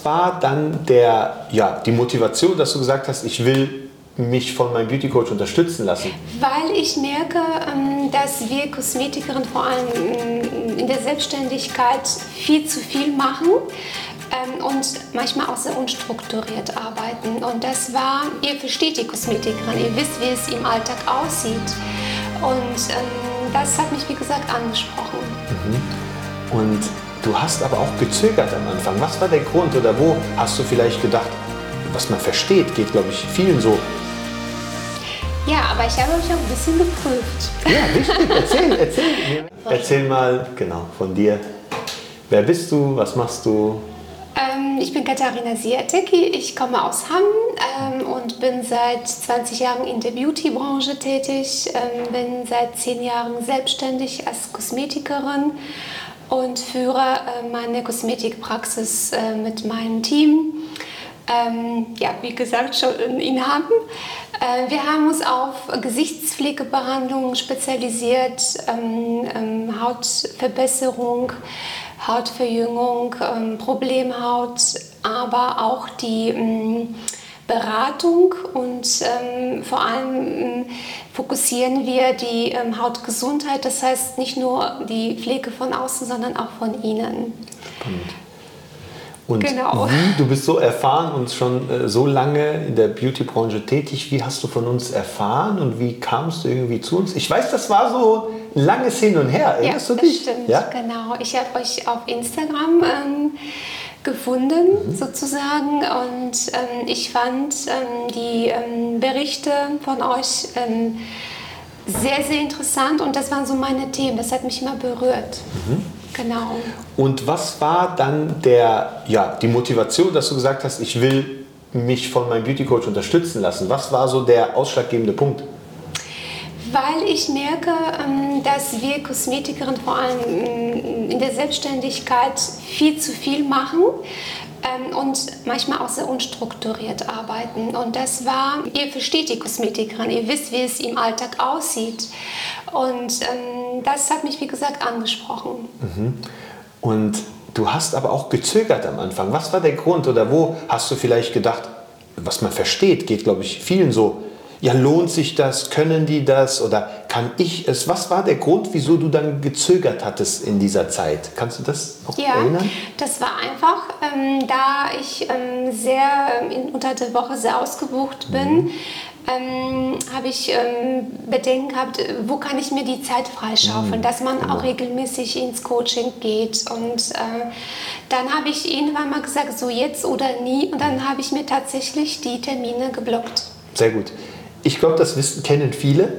was war dann der, ja, die Motivation, dass du gesagt hast, ich will mich von meinem Beauty Coach unterstützen lassen? Weil ich merke, ähm, dass wir Kosmetikerinnen vor allem ähm, in der Selbstständigkeit viel zu viel machen ähm, und manchmal auch sehr unstrukturiert arbeiten. Und das war, ihr versteht die Kosmetikerin, ihr wisst, wie es im Alltag aussieht. Und das hat mich, wie gesagt, angesprochen. Mhm. Und du hast aber auch gezögert am Anfang. Was war der Grund oder wo hast du vielleicht gedacht, was man versteht, geht, glaube ich, vielen so. Ja, aber ich habe euch auch ein bisschen geprüft. Ja, richtig. Erzähl, erzähl. Erzähl mal genau von dir. Wer bist du? Was machst du? Ähm, ich bin Katharina Siatecki. Ich komme aus Hamm ähm, und bin seit 20 Jahren in der Beauty-Branche tätig. Ähm, bin seit 10 Jahren selbstständig als Kosmetikerin und führe äh, meine Kosmetikpraxis äh, mit meinem Team ähm, ja, wie gesagt, schon in Hamm. Äh, wir haben uns auf Gesichtspflegebehandlungen spezialisiert, ähm, ähm, Hautverbesserung, Hautverjüngung, ähm, Problemhaut, aber auch die ähm, Beratung und ähm, vor allem fokussieren wir die Hautgesundheit, das heißt nicht nur die Pflege von außen, sondern auch von innen. Spannend. Und genau. wie, du bist so erfahren und schon äh, so lange in der Beauty-Branche tätig. Wie hast du von uns erfahren und wie kamst du irgendwie zu uns? Ich weiß, das war so langes Hin und Her. Erinnerst ja, du dich? Stimmt, ja, genau. Ich habe euch auf Instagram ähm, gefunden, mhm. sozusagen. Und ähm, ich fand ähm, die ähm, Berichte von euch ähm, sehr, sehr interessant und das waren so meine Themen. Das hat mich immer berührt. Mhm. Genau. Und was war dann der, ja, die Motivation, dass du gesagt hast, ich will mich von meinem Beauty Coach unterstützen lassen? Was war so der ausschlaggebende Punkt? Weil ich merke, ähm, dass wir Kosmetikerinnen vor allem mm, in der Selbstständigkeit viel zu viel machen ähm, und manchmal auch sehr unstrukturiert arbeiten. Und das war, ihr versteht die Kosmetikerin, ihr wisst, wie es im Alltag aussieht. Und ähm, das hat mich, wie gesagt, angesprochen. Mhm. Und du hast aber auch gezögert am Anfang. Was war der Grund oder wo hast du vielleicht gedacht, was man versteht, geht, glaube ich, vielen so, ja, lohnt sich das? Können die das? Oder kann ich es? Was war der Grund, wieso du dann gezögert hattest in dieser Zeit? Kannst du das noch ja, erinnern? Das war einfach, ähm, da ich ähm, sehr ähm, in, unter der Woche sehr ausgebucht bin. Mhm. Ähm, habe ich ähm, Bedenken gehabt, wo kann ich mir die Zeit freischaufeln, mhm, dass man genau. auch regelmäßig ins Coaching geht. Und äh, dann habe ich irgendwann mal gesagt, so jetzt oder nie. Und dann habe ich mir tatsächlich die Termine geblockt. Sehr gut. Ich glaube, das wissen, kennen viele.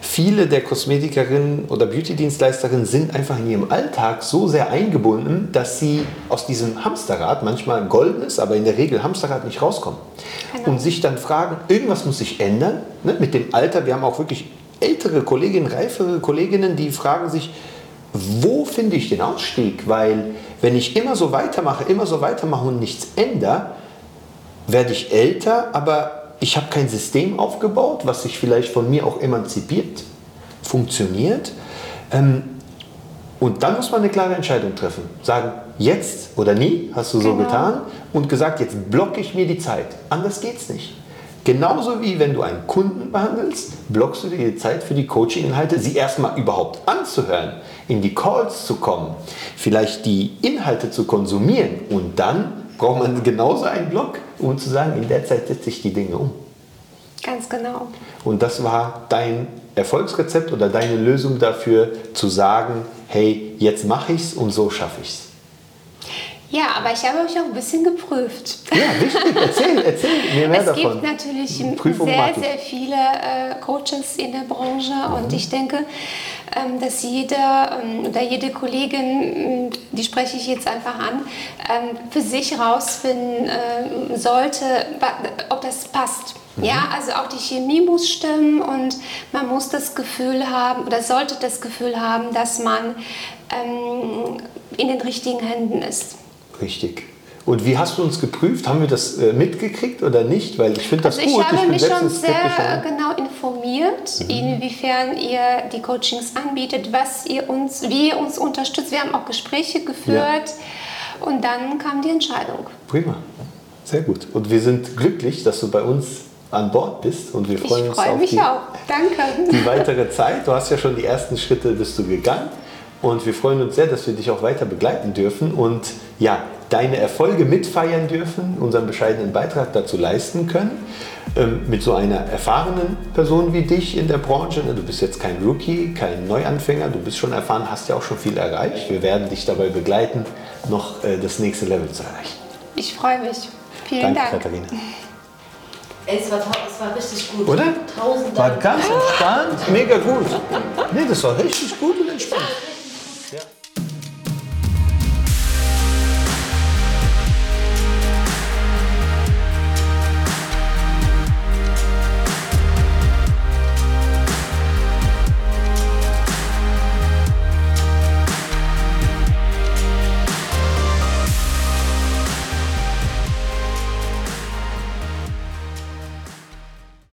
Viele der Kosmetikerinnen oder Beauty-Dienstleisterinnen sind einfach in ihrem Alltag so sehr eingebunden, dass sie aus diesem Hamsterrad, manchmal goldenes, aber in der Regel Hamsterrad nicht rauskommen. Genau. Und sich dann fragen, irgendwas muss sich ändern ne? mit dem Alter. Wir haben auch wirklich ältere Kolleginnen, reifere Kolleginnen, die fragen sich, wo finde ich den Ausstieg? Weil wenn ich immer so weitermache, immer so weitermache und nichts ändere, werde ich älter, aber ich habe kein System aufgebaut, was sich vielleicht von mir auch emanzipiert, funktioniert. Ähm, und dann muss man eine klare Entscheidung treffen. Sagen, jetzt oder nie, hast du so genau. getan und gesagt, jetzt blocke ich mir die Zeit. Anders geht es nicht. Genauso wie wenn du einen Kunden behandelst, blockst du dir die Zeit für die Coaching-Inhalte, sie erstmal überhaupt anzuhören, in die Calls zu kommen, vielleicht die Inhalte zu konsumieren und dann braucht man genauso einen Block, um zu sagen, in der Zeit setze ich die Dinge um. Ganz genau. Und das war dein Erfolgsrezept oder deine Lösung dafür, zu sagen, hey, jetzt mache ich es und so schaffe ich es. Ja, aber ich habe euch auch ein bisschen geprüft. Ja, wichtig. Erzähl, erzähl mir mehr es davon. Es gibt natürlich sehr, sehr viele äh, Coaches in der Branche mhm. und ich denke, ähm, dass jeder ähm, oder jede Kollegin, die spreche ich jetzt einfach an, ähm, für sich herausfinden äh, sollte, ob das passt. Mhm. Ja, also auch die Chemie muss stimmen und man muss das Gefühl haben oder sollte das Gefühl haben, dass man ähm, in den richtigen Händen ist. Richtig. Und wie hast du uns geprüft? Haben wir das äh, mitgekriegt oder nicht? Weil ich finde das also gut. Ich habe ich mich schon sehr genau informiert, mhm. inwiefern ihr die Coachings anbietet, was ihr uns, wie ihr uns unterstützt. Wir haben auch Gespräche geführt. Ja. Und dann kam die Entscheidung. Prima, sehr gut. Und wir sind glücklich, dass du bei uns an Bord bist und wir freuen ich uns freue auf mich die, auch. Danke. die weitere Zeit. Du hast ja schon die ersten Schritte bist du gegangen und wir freuen uns sehr, dass wir dich auch weiter begleiten dürfen und ja, deine Erfolge mitfeiern dürfen, unseren bescheidenen Beitrag dazu leisten können. Ähm, mit so einer erfahrenen Person wie dich in der Branche, ne, du bist jetzt kein Rookie, kein Neuanfänger, du bist schon erfahren, hast ja auch schon viel erreicht. Wir werden dich dabei begleiten, noch äh, das nächste Level zu erreichen. Ich freue mich. Vielen Danke, Dank. Katharina. Ey, es war, es war richtig gut. Oder? Tausend War Dank. ganz entspannt, mega gut. Nee, das war richtig gut und entspannt.